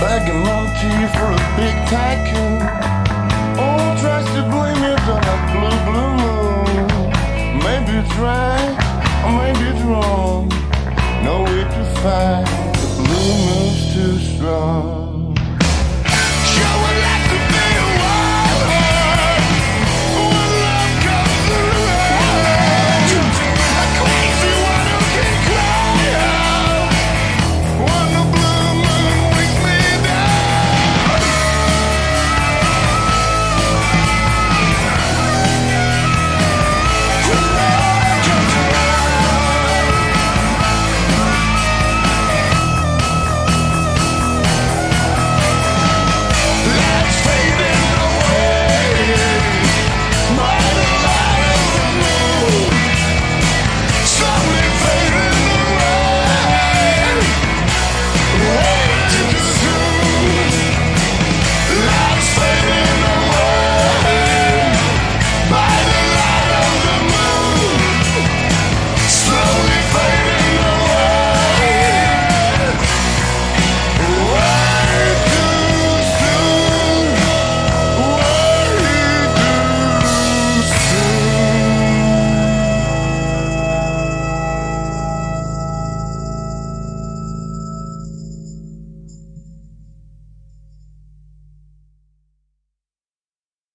begging Monty for a big tycoon. All tries to blame it on a blue, blue moon. Maybe it's right, or maybe it's wrong. No way to find the blue moon's too strong.